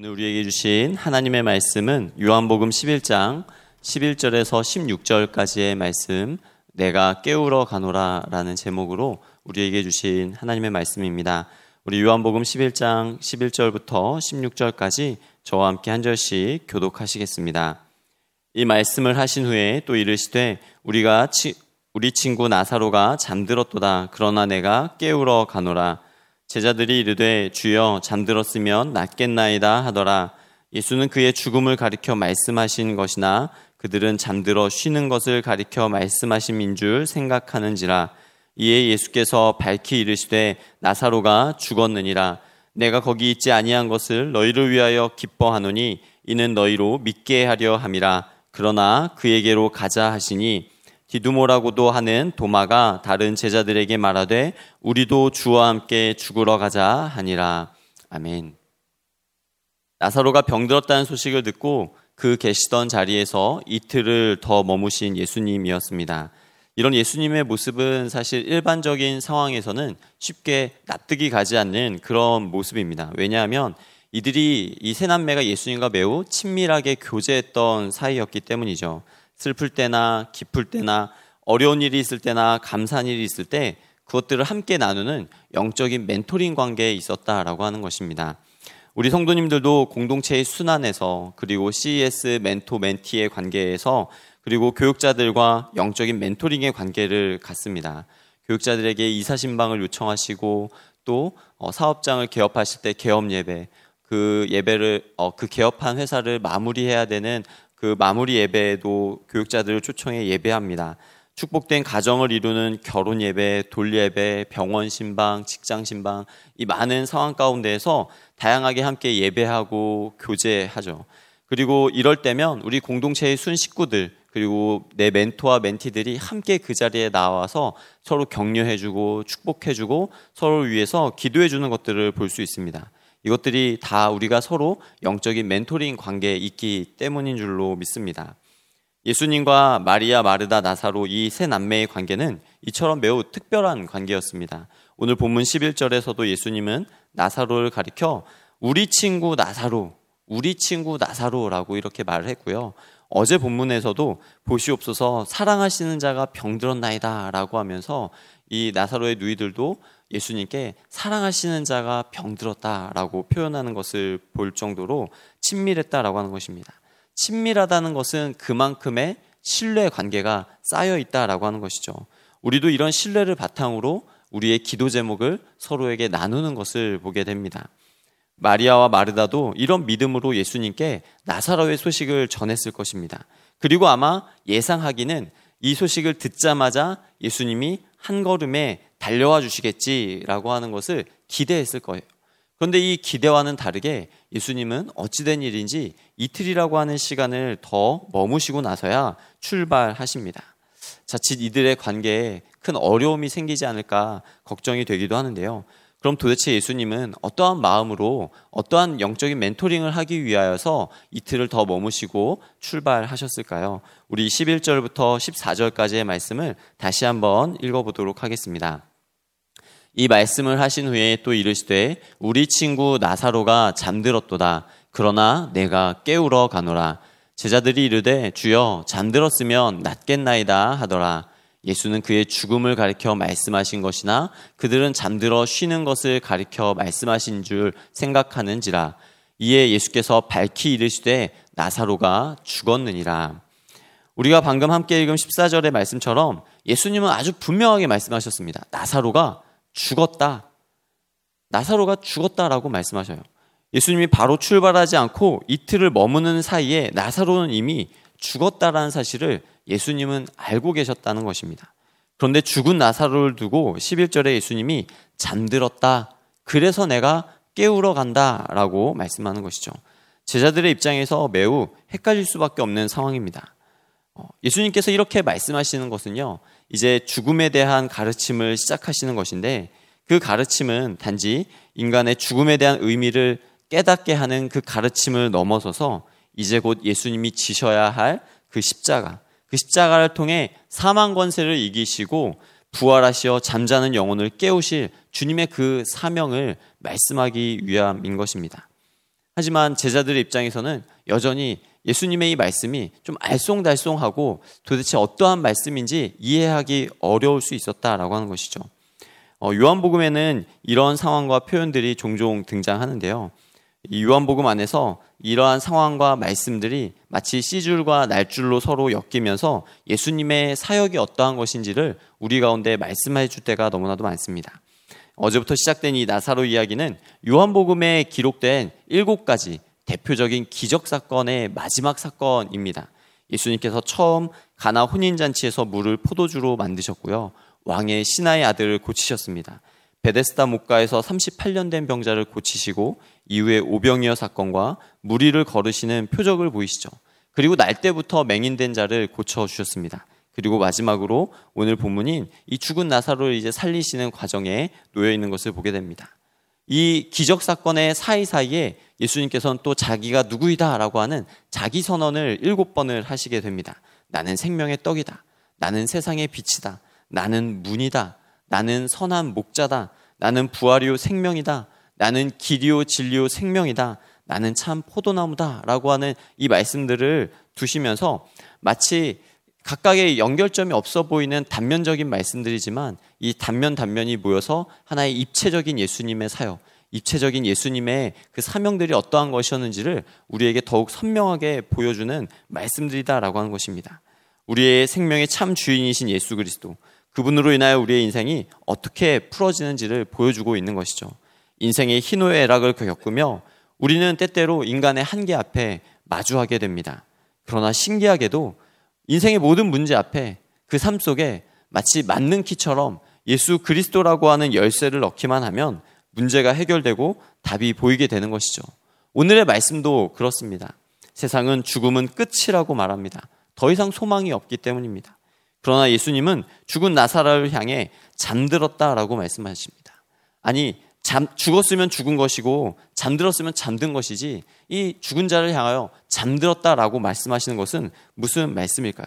오늘 우리에게 주신 하나님의 말씀은 요한복음 11장 11절에서 16절까지의 말씀 내가 깨우러 가노라라는 제목으로 우리에게 주신 하나님의 말씀입니다. 우리 요한복음 11장 11절부터 16절까지 저와 함께 한 절씩 교독하시겠습니다. 이 말씀을 하신 후에 또 이르시되 우리가 치, 우리 친구 나사로가 잠들었도다 그러나 내가 깨우러 가노라 제자들이 이르되 주여 잠들었으면 낫겠나이다 하더라. 예수는 그의 죽음을 가리켜 말씀하신 것이나 그들은 잠들어 쉬는 것을 가리켜 말씀하신 줄 생각하는지라. 이에 예수께서 밝히 이르시되 나사로가 죽었느니라. 내가 거기 있지 아니한 것을 너희를 위하여 기뻐하노니 이는 너희로 믿게 하려 함이라. 그러나 그에게로 가자 하시니 디두모라고도 하는 도마가 다른 제자들에게 말하되 우리도 주와 함께 죽으러 가자 하니라. 아멘. 나사로가 병들었다는 소식을 듣고 그 계시던 자리에서 이틀을 더 머무신 예수님이었습니다. 이런 예수님의 모습은 사실 일반적인 상황에서는 쉽게 납득이 가지 않는 그런 모습입니다. 왜냐하면 이들이 이 세 남매가 예수님과 매우 친밀하게 교제했던 사이였기 때문이죠. 슬플 때나 기쁠 때나 어려운 일이 있을 때나 감사한 일이 있을 때 그것들을 함께 나누는 영적인 멘토링 관계에 있었다라고 하는 것입니다. 우리 성도님들도 공동체의 순환에서 그리고 CES 멘토 멘티의 관계에서 그리고 교육자들과 영적인 멘토링의 관계를 갖습니다. 교육자들에게 이사신방을 요청하시고 또 어, 사업장을 개업하실 때 개업 예배, 그 예배를 어, 그 개업한 회사를 마무리해야 되는 그 마무리 예배에도 교육자들을 초청해 예배합니다. 축복된 가정을 이루는 결혼 예배, 돌 예배, 병원 신방, 직장 신방 이 많은 상황 가운데에서 다양하게 함께 예배하고 교제하죠. 그리고 이럴 때면 우리 공동체의 순 식구들 그리고 내 멘토와 멘티들이 함께 그 자리에 나와서 서로 격려해주고 축복해주고 서로를 위해서 기도해주는 것들을 볼 수 있습니다. 이것들이 다 우리가 서로 영적인 멘토링 관계에 있기 때문인 줄로 믿습니다. 예수님과 마리아, 마르다, 나사로 이 세 남매의 관계는 이처럼 매우 특별한 관계였습니다. 오늘 본문 11절에서도 예수님은 나사로를 가리켜 우리 친구 나사로, 우리 친구 나사로라고 이렇게 말을 했고요. 어제 본문에서도 보시옵소서 사랑하시는 자가 병들었나이다 라고 하면서 이 나사로의 누이들도 예수님께 사랑하시는 자가 병들었다라고 표현하는 것을 볼 정도로 친밀했다라고 하는 것입니다. 친밀하다는 것은 그만큼의 신뢰 관계가 쌓여 있다라고 하는 것이죠. 우리도 이런 신뢰를 바탕으로 우리의 기도 제목을 서로에게 나누는 것을 보게 됩니다. 마리아와 마르다도 이런 믿음으로 예수님께 나사로의 소식을 전했을 것입니다. 그리고 아마 예상하기는 이 소식을 듣자마자 예수님이 한 걸음에 달려와 주시겠지라고 하는 것을 기대했을 거예요. 그런데 이 기대와는 다르게 예수님은 어찌된 일인지 이틀이라고 하는 시간을 더 머무시고 나서야 출발하십니다. 자칫 이들의 관계에 큰 어려움이 생기지 않을까 걱정이 되기도 하는데요. 그럼 도대체 예수님은 어떠한 마음으로 어떠한 영적인 멘토링을 하기 위하여서 이틀을 더 머무시고 출발하셨을까요? 우리 11절부터 14절까지의 말씀을 다시 한번 읽어보도록 하겠습니다. 이 말씀을 하신 후에 또 이르시되 우리 친구 나사로가 잠들었도다. 그러나 내가 깨우러 가노라. 제자들이 이르되 주여 잠들었으면 낫겠나이다 하더라. 예수는 그의 죽음을 가리켜 말씀하신 것이나 그들은 잠들어 쉬는 것을 가리켜 말씀하신 줄 생각하는지라. 이에 예수께서 밝히 이르시되 나사로가 죽었느니라. 우리가 방금 함께 읽은 14절의 말씀처럼 예수님은 아주 분명하게 말씀하셨습니다. 나사로가 죽었다. 나사로가 죽었다라고 말씀하셔요. 예수님이 바로 출발하지 않고 이틀을 머무는 사이에 나사로는 이미 죽었다라는 사실을 예수님은 알고 계셨다는 것입니다. 그런데 죽은 나사로를 두고 11절에 예수님이 잠들었다. 그래서 내가 깨우러 간다 라고 말씀하는 것이죠. 제자들의 입장에서 매우 헷갈릴 수밖에 없는 상황입니다. 어, 예수님께서 이렇게 말씀하시는 것은요, 이제 죽음에 대한 가르침을 시작하시는 것인데, 그 가르침은 단지 인간의 죽음에 대한 의미를 깨닫게 하는 그 가르침을 넘어서서 이제 곧 예수님이 지셔야 할 그 십자가, 그 십자가를 통해 사망 권세를 이기시고 부활하시어 잠자는 영혼을 깨우실 주님의 그 사명을 말씀하기 위함인 것입니다. 하지만 제자들의 입장에서는 여전히 예수님의 이 말씀이 좀 알쏭달쏭하고 도대체 어떠한 말씀인지 이해하기 어려울 수 있었다라고 하는 것이죠. 어, 요한복음에는 이런 상황과 표현들이 종종 등장하는데요. 이 요한복음 안에서 이러한 상황과 말씀들이 마치 씨줄과 날줄로 서로 엮이면서 예수님의 사역이 어떠한 것인지를 우리 가운데 말씀해 줄 때가 너무나도 많습니다. 어제부터 시작된 이 나사로 이야기는 요한복음에 기록된 일곱 가지 대표적인 기적 사건의 마지막 사건입니다. 예수님께서 처음 가나 혼인 잔치에서 물을 포도주로 만드셨고요. 왕의 신하의 아들을 고치셨습니다. 베데스다 목가에서 38년 된 병자를 고치시고 이후에 오병이어 사건과 무리를 걸으시는 표적을 보이시죠. 그리고 날 때부터 맹인된 자를 고쳐 주셨습니다. 그리고 마지막으로 오늘 본문인 이 죽은 나사로를 이제 살리시는 과정에 놓여 있는 것을 보게 됩니다. 이 기적 사건의 사이사이에 예수님께서는 또 자기가 누구이다라고 하는 자기 선언을 일곱 번을 하시게 됩니다. 나는 생명의 떡이다. 나는 세상의 빛이다. 나는 문이다. 나는 선한 목자다. 나는 부활이요 생명이다. 나는 길이요 진리요 생명이다. 나는 참 포도나무다. 라고 하는 이 말씀들을 두시면서 마치 각각의 연결점이 없어 보이는 단면적인 말씀들이지만 이 단면 단면이 모여서 하나의 입체적인 예수님의 사역, 입체적인 예수님의 그 사명들이 어떠한 것이었는지를 우리에게 더욱 선명하게 보여주는 말씀들이다라고 하는 것입니다. 우리의 생명의 참 주인이신 예수 그리스도, 그분으로 인하여 우리의 인생이 어떻게 풀어지는지를 보여주고 있는 것이죠. 인생의 희노의 애락을 겪으며 우리는 때때로 인간의 한계 앞에 마주하게 됩니다. 그러나 신기하게도 인생의 모든 문제 앞에 그 삶 속에 마치 맞는 키처럼 예수 그리스도라고 하는 열쇠를 넣기만 하면 문제가 해결되고 답이 보이게 되는 것이죠. 오늘의 말씀도 그렇습니다. 세상은 죽음은 끝이라고 말합니다. 더 이상 소망이 없기 때문입니다. 그러나 예수님은 죽은 나사라를 향해 잠들었다라고 말씀하십니다. 아니, 잠, 죽었으면 죽은 것이고 잠들었으면 잠든 것이지 이 죽은 자를 향하여 잠들었다라고 말씀하시는 것은 무슨 말씀일까요?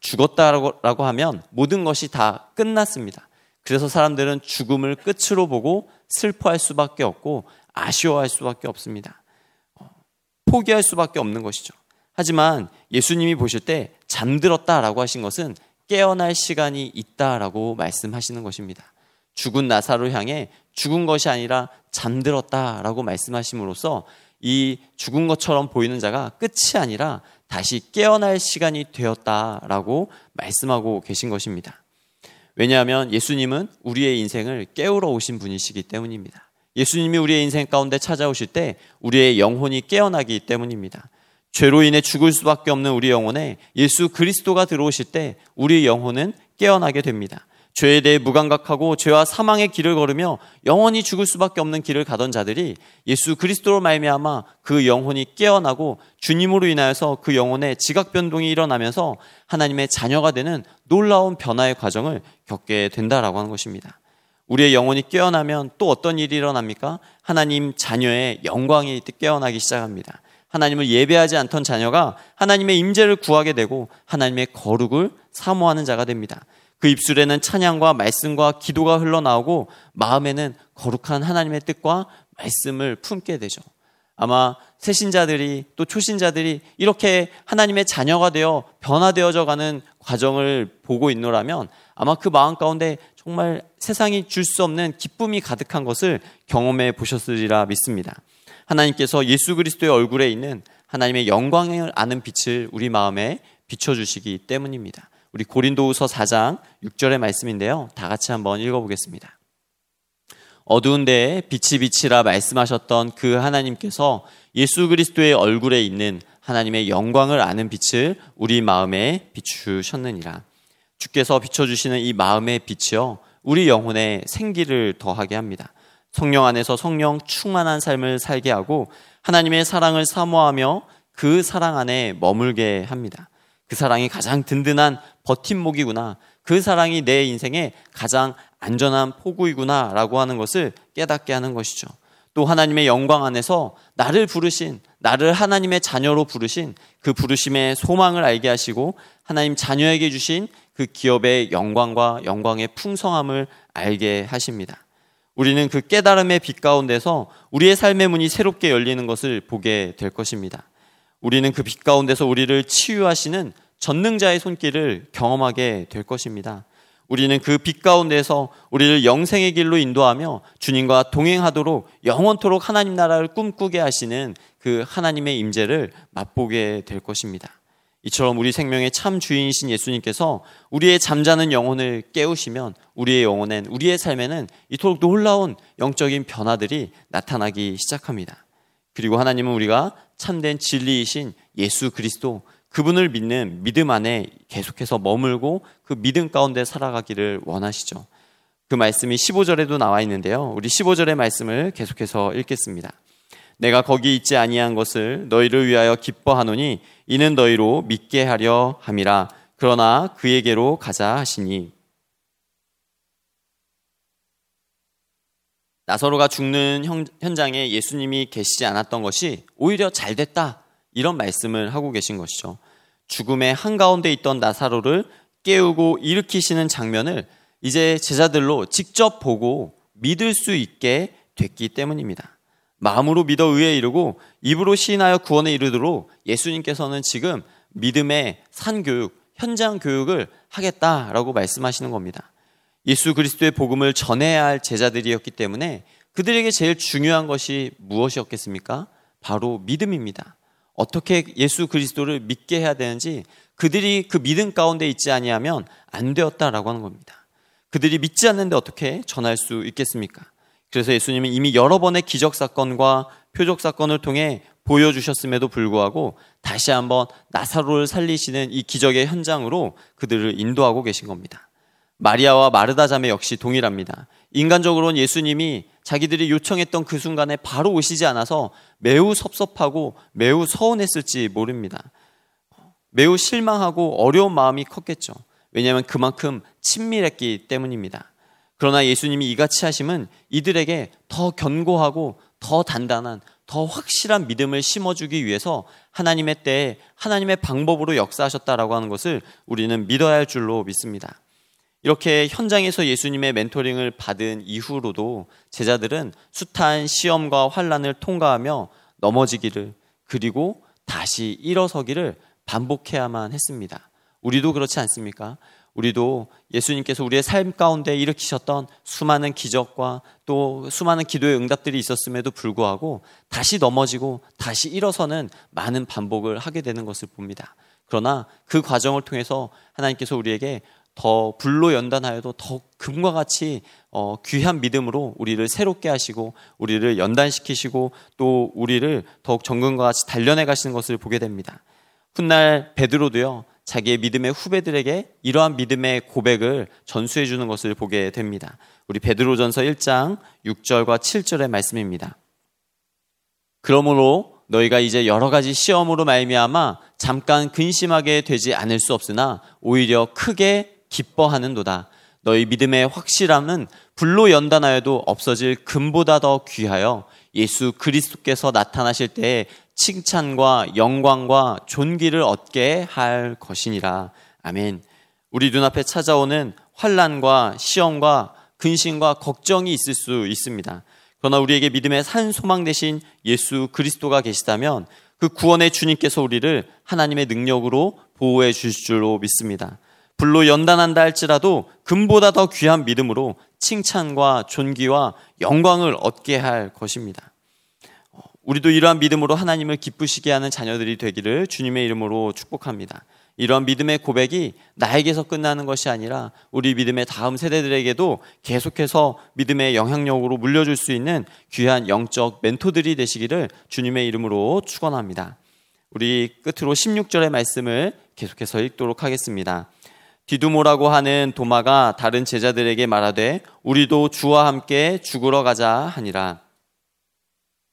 죽었다라고 하면 모든 것이 다 끝났습니다. 그래서 사람들은 죽음을 끝으로 보고 슬퍼할 수밖에 없고 아쉬워할 수밖에 없습니다. 어, 포기할 수밖에 없는 것이죠. 하지만 예수님이 보실 때 잠들었다라고 하신 것은 깨어날 시간이 있다라고 말씀하시는 것입니다. 죽은 나사로 향해 죽은 것이 아니라 잠들었다라고 말씀하심으로써 이 죽은 것처럼 보이는 자가 끝이 아니라 다시 깨어날 시간이 되었다라고 말씀하고 계신 것입니다. 왜냐하면 예수님은 우리의 인생을 깨우러 오신 분이시기 때문입니다. 예수님이 우리의 인생 가운데 찾아오실 때 우리의 영혼이 깨어나기 때문입니다. 죄로 인해 죽을 수밖에 없는 우리 영혼에 예수 그리스도가 들어오실 때 우리 영혼은 깨어나게 됩니다. 죄에 대해 무감각하고 죄와 사망의 길을 걸으며 영원히 죽을 수밖에 없는 길을 가던 자들이 예수 그리스도로 말미암아 그 영혼이 깨어나고 주님으로 인하여서 그 영혼의 지각 변동이 일어나면서 하나님의 자녀가 되는 놀라운 변화의 과정을 겪게 된다라고 하는 것입니다. 우리의 영혼이 깨어나면 또 어떤 일이 일어납니까? 하나님 자녀의 영광이 깨어나기 시작합니다. 하나님을 예배하지 않던 자녀가 하나님의 임재를 구하게 되고 하나님의 거룩을 사모하는 자가 됩니다. 그 입술에는 찬양과 말씀과 기도가 흘러나오고 마음에는 거룩한 하나님의 뜻과 말씀을 품게 되죠. 아마 새신자들이 또 초신자들이 이렇게 하나님의 자녀가 되어 변화되어져 가는 과정을 보고 있노라면 아마 그 마음 가운데 정말 세상이 줄 수 없는 기쁨이 가득한 것을 경험해 보셨으리라 믿습니다. 하나님께서 예수 그리스도의 얼굴에 있는 하나님의 영광을 아는 빛을 우리 마음에 비춰주시기 때문입니다. 우리 고린도후서 4장 6절의 말씀인데요. 다 같이 한번 읽어보겠습니다. 어두운 데에 빛이 빛이라 말씀하셨던 그 하나님께서 예수 그리스도의 얼굴에 있는 하나님의 영광을 아는 빛을 우리 마음에 비추셨느니라. 주께서 비춰주시는 이 마음의 빛이요. 우리 영혼에 생기를 더하게 합니다. 성령 안에서 성령 충만한 삶을 살게 하고 하나님의 사랑을 사모하며 그 사랑 안에 머물게 합니다. 그 사랑이 가장 든든한 버팀목이구나. 그 사랑이 내 인생의 가장 안전한 포구이구나. 라고 하는 것을 깨닫게 하는 것이죠. 또 하나님의 영광 안에서 나를 부르신, 나를 하나님의 자녀로 부르신 그 부르심의 소망을 알게 하시고 하나님 자녀에게 주신 그 기업의 영광과 영광의 풍성함을 알게 하십니다. 우리는 그 깨달음의 빛 가운데서 우리의 삶의 문이 새롭게 열리는 것을 보게 될 것입니다. 우리는 그 빛 가운데서 우리를 치유하시는 전능자의 손길을 경험하게 될 것입니다. 우리는 그 빛 가운데서 우리를 영생의 길로 인도하며 주님과 동행하도록 영원토록 하나님 나라를 꿈꾸게 하시는 그 하나님의 임재를 맛보게 될 것입니다. 이처럼 우리 생명의 참 주인이신 예수님께서 우리의 잠자는 영혼을 깨우시면 우리의 영혼엔 우리의 삶에는 이토록 놀라운 영적인 변화들이 나타나기 시작합니다. 그리고 하나님은 우리가 참된 진리이신 예수 그리스도 그분을 믿는 믿음 안에 계속해서 머물고 그 믿음 가운데 살아가기를 원하시죠. 그 말씀이 15절에도 나와 있는데요. 우리 15절의 말씀을 계속해서 읽겠습니다. 내가 거기 있지 아니한 것을 너희를 위하여 기뻐하노니 이는 너희로 믿게 하려 함이라. 그러나 그에게로 가자 하시니 나사로가 죽는 현장에 예수님이 계시지 않았던 것이 오히려 잘 됐다. 이런 말씀을 하고 계신 것이죠. 죽음의 한가운데 있던 나사로를 깨우고 일으키시는 장면을 이제 제자들로 직접 보고 믿을 수 있게 됐기 때문입니다. 마음으로 믿어 의에 이르고 입으로 시인하여 구원에 이르도록 예수님께서는 지금 믿음의 산교육, 현장 교육을 하겠다라고 말씀하시는 겁니다. 예수 그리스도의 복음을 전해야 할 제자들이었기 때문에 그들에게 제일 중요한 것이 무엇이었겠습니까? 바로 믿음입니다. 어떻게 예수 그리스도를 믿게 해야 되는지 그들이 그 믿음 가운데 있지 아니하면 안 되었다라고 하는 겁니다. 그들이 믿지 않는데 어떻게 전할 수 있겠습니까? 그래서 예수님은 이미 여러 번의 기적 사건과 표적 사건을 통해 보여주셨음에도 불구하고 다시 한번 나사로를 살리시는 이 기적의 현장으로 그들을 인도하고 계신 겁니다. 마리아와 마르다 자매 역시 동일합니다. 인간적으로는 예수님이 자기들이 요청했던 그 순간에 바로 오시지 않아서 매우 섭섭하고 매우 서운했을지 모릅니다. 매우 실망하고 어려운 마음이 컸겠죠. 왜냐하면 그만큼 친밀했기 때문입니다. 그러나 예수님이 이같이 하심은 이들에게 더 견고하고 더 단단한 더 확실한 믿음을 심어주기 위해서 하나님의 때에 하나님의 방법으로 역사하셨다라고 하는 것을 우리는 믿어야 할 줄로 믿습니다. 이렇게 현장에서 예수님의 멘토링을 받은 이후로도 제자들은 숱한 시험과 환란을 통과하며 넘어지기를 그리고 다시 일어서기를 반복해야만 했습니다. 우리도 그렇지 않습니까? 우리도 예수님께서 우리의 삶 가운데 일으키셨던 수많은 기적과 또 수많은 기도의 응답들이 있었음에도 불구하고 다시 넘어지고 다시 일어서는 많은 반복을 하게 되는 것을 봅니다. 그러나 그 과정을 통해서 하나님께서 우리에게 더 불로 연단하여도 더 금과 같이 어, 귀한 믿음으로 우리를 새롭게 하시고 우리를 연단시키시고 또 우리를 더욱 정금과 같이 단련해 가시는 것을 보게 됩니다. 훗날 베드로도요 자기의 믿음의 후배들에게 이러한 믿음의 고백을 전수해 주는 것을 보게 됩니다. 우리 베드로전서 1장 6절과 7절의 말씀입니다. 그러므로 너희가 이제 여러 가지 시험으로 말미암아 잠깐 근심하게 되지 않을 수 없으나 오히려 크게 기뻐하는도다. 너희 믿음의 확실함은 불로 연단하여도 없어질 금보다 더 귀하여 예수 그리스도께서 나타나실 때에 칭찬과 영광과 존귀를 얻게 할 것이니라. 아멘. 우리 눈앞에 찾아오는 환란과 시험과 근심과 걱정이 있을 수 있습니다. 그러나 우리에게 믿음의 산 소망 대신 예수 그리스도가 계시다면 그 구원의 주님께서 우리를 하나님의 능력으로 보호해 주실 줄로 믿습니다. 불로 연단한다 할지라도 금보다 더 귀한 믿음으로 칭찬과 존귀와 영광을 얻게 할 것입니다. 우리도 이러한 믿음으로 하나님을 기쁘시게 하는 자녀들이 되기를 주님의 이름으로 축복합니다. 이러한 믿음의 고백이 나에게서 끝나는 것이 아니라 우리 믿음의 다음 세대들에게도 계속해서 믿음의 영향력으로 물려줄 수 있는 귀한 영적 멘토들이 되시기를 주님의 이름으로 축원합니다. 우리 끝으로 16절의 말씀을 계속해서 읽도록 하겠습니다. 디두모라고 하는 도마가 다른 제자들에게 말하되 우리도 주와 함께 죽으러 가자 하니라.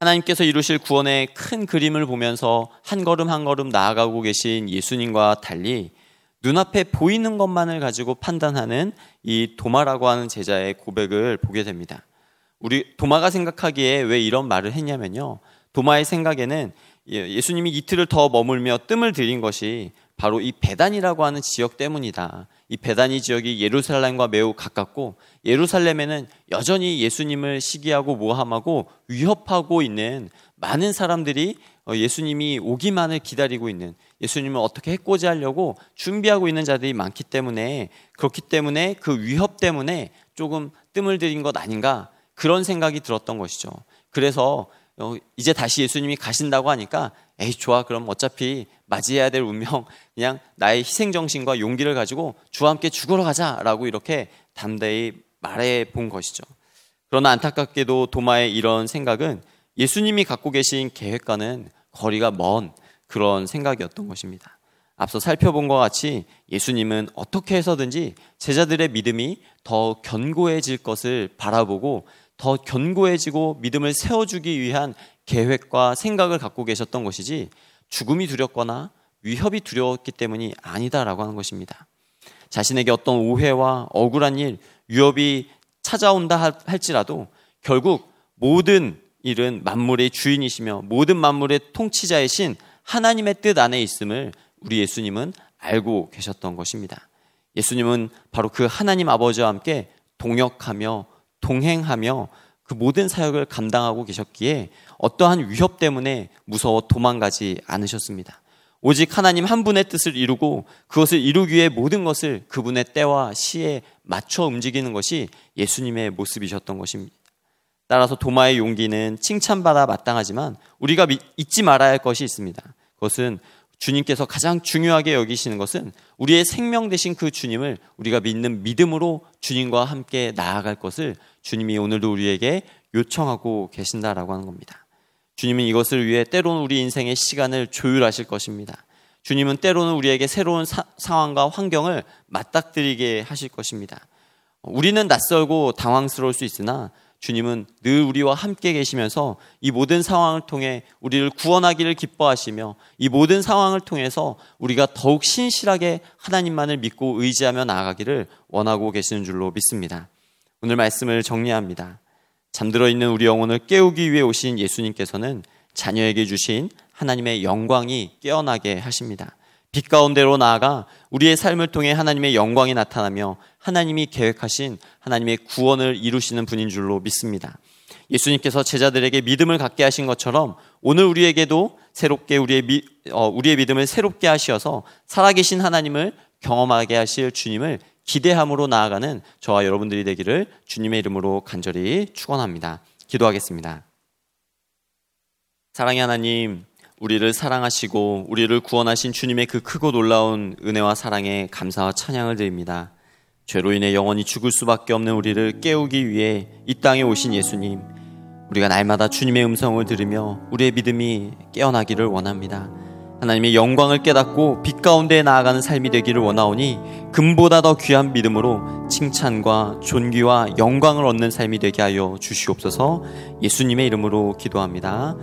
하나님께서 이루실 구원의 큰 그림을 보면서 한 걸음 한 걸음 나아가고 계신 예수님과 달리 눈앞에 보이는 것만을 가지고 판단하는 이 도마라고 하는 제자의 고백을 보게 됩니다. 우리 도마가 생각하기에 왜 이런 말을 했냐면요. 도마의 생각에는 예, 예수님이 이틀을 더 머물며 뜸을 들인 것이 바로 이 베단이라고 하는 지역 때문이다. 이 베단이 지역이 예루살렘과 매우 가깝고 예루살렘에는 여전히 예수님을 시기하고 모함하고 위협하고 있는 많은 사람들이 어, 예수님이 오기만을 기다리고 있는 예수님을 어떻게 해코지 하려고 준비하고 있는 자들이 많기 때문에 그렇기 때문에 그 위협 때문에 조금 뜸을 들인 것 아닌가 그런 생각이 들었던 것이죠. 그래서 어, 이제 다시 예수님이 가신다고 하니까 에이 좋아 그럼 어차피 맞이해야 될 운명 그냥 나의 희생 정신과 용기를 가지고 주와 함께 죽으러 가자라고 이렇게 담대히 말해 본 것이죠. 그러나 안타깝게도 도마의 이런 생각은 예수님이 갖고 계신 계획과는 거리가 먼 그런 생각이었던 것입니다. 앞서 살펴본 것 같이 예수님은 어떻게 해서든지 제자들의 믿음이 더 견고해질 것을 바라보고 더 견고해지고 믿음을 세워주기 위한 계획과 생각을 갖고 계셨던 것이지 죽음이 두렵거나 위협이 두려웠기 때문이 아니다라고 하는 것입니다. 자신에게 어떤 오해와 억울한 일, 위협이 찾아온다 할지라도 결국 모든 일은 만물의 주인이시며 모든 만물의 통치자이신 하나님의 뜻 안에 있음을 우리 예수님은 알고 계셨던 것입니다. 예수님은 바로 그 하나님 아버지와 함께 동역하며 동행하며 그 모든 사역을 감당하고 계셨기에 어떠한 위협 때문에 무서워 도망가지 않으셨습니다. 오직 하나님 한 분의 뜻을 이루고 그것을 이루기 위해 모든 것을 그분의 때와 시에 맞춰 움직이는 것이 예수님의 모습이셨던 것입니다. 따라서 도마의 용기는 칭찬받아 마땅하지만 우리가 잊지 말아야 할 것이 있습니다. 그것은 주님께서 가장 중요하게 여기시는 것은 우리의 생명 되신 그 주님을 우리가 믿는 믿음으로 주님과 함께 나아갈 것을 주님이 오늘도 우리에게 요청하고 계신다라고 하는 겁니다. 주님은 이것을 위해 때로는 우리 인생의 시간을 조율하실 것입니다. 주님은 때로는 우리에게 새로운 사, 상황과 환경을 맞닥뜨리게 하실 것입니다. 우리는 낯설고 당황스러울 수 있으나 주님은 늘 우리와 함께 계시면서 이 모든 상황을 통해 우리를 구원하기를 기뻐하시며 이 모든 상황을 통해서 우리가 더욱 신실하게 하나님만을 믿고 의지하며 나아가기를 원하고 계시는 줄로 믿습니다. 오늘 말씀을 정리합니다. 잠들어 있는 우리 영혼을 깨우기 위해 오신 예수님께서는 자녀에게 주신 하나님의 영광이 깨어나게 하십니다. 빛 가운데로 나아가 우리의 삶을 통해 하나님의 영광이 나타나며 하나님이 계획하신 하나님의 구원을 이루시는 분인 줄로 믿습니다. 예수님께서 제자들에게 믿음을 갖게 하신 것처럼 오늘 우리에게도 새롭게 우리의, 미, 어, 우리의 믿음을 새롭게 하시어서 살아계신 하나님을 경험하게 하실 주님을 기대함으로 나아가는 저와 여러분들이 되기를 주님의 이름으로 간절히 축원합니다. 기도하겠습니다. 사랑의 하나님, 우리를 사랑하시고 우리를 구원하신 주님의 그 크고 놀라운 은혜와 사랑에 감사와 찬양을 드립니다. 죄로 인해 영원히 죽을 수밖에 없는 우리를 깨우기 위해 이 땅에 오신 예수님, 우리가 날마다 주님의 음성을 들으며 우리의 믿음이 깨어나기를 원합니다. 하나님의 영광을 깨닫고 빛 가운데 나아가는 삶이 되기를 원하오니 금보다 더 귀한 믿음으로 칭찬과 존귀와 영광을 얻는 삶이 되게 하여 주시옵소서 예수님의 이름으로 기도합니다.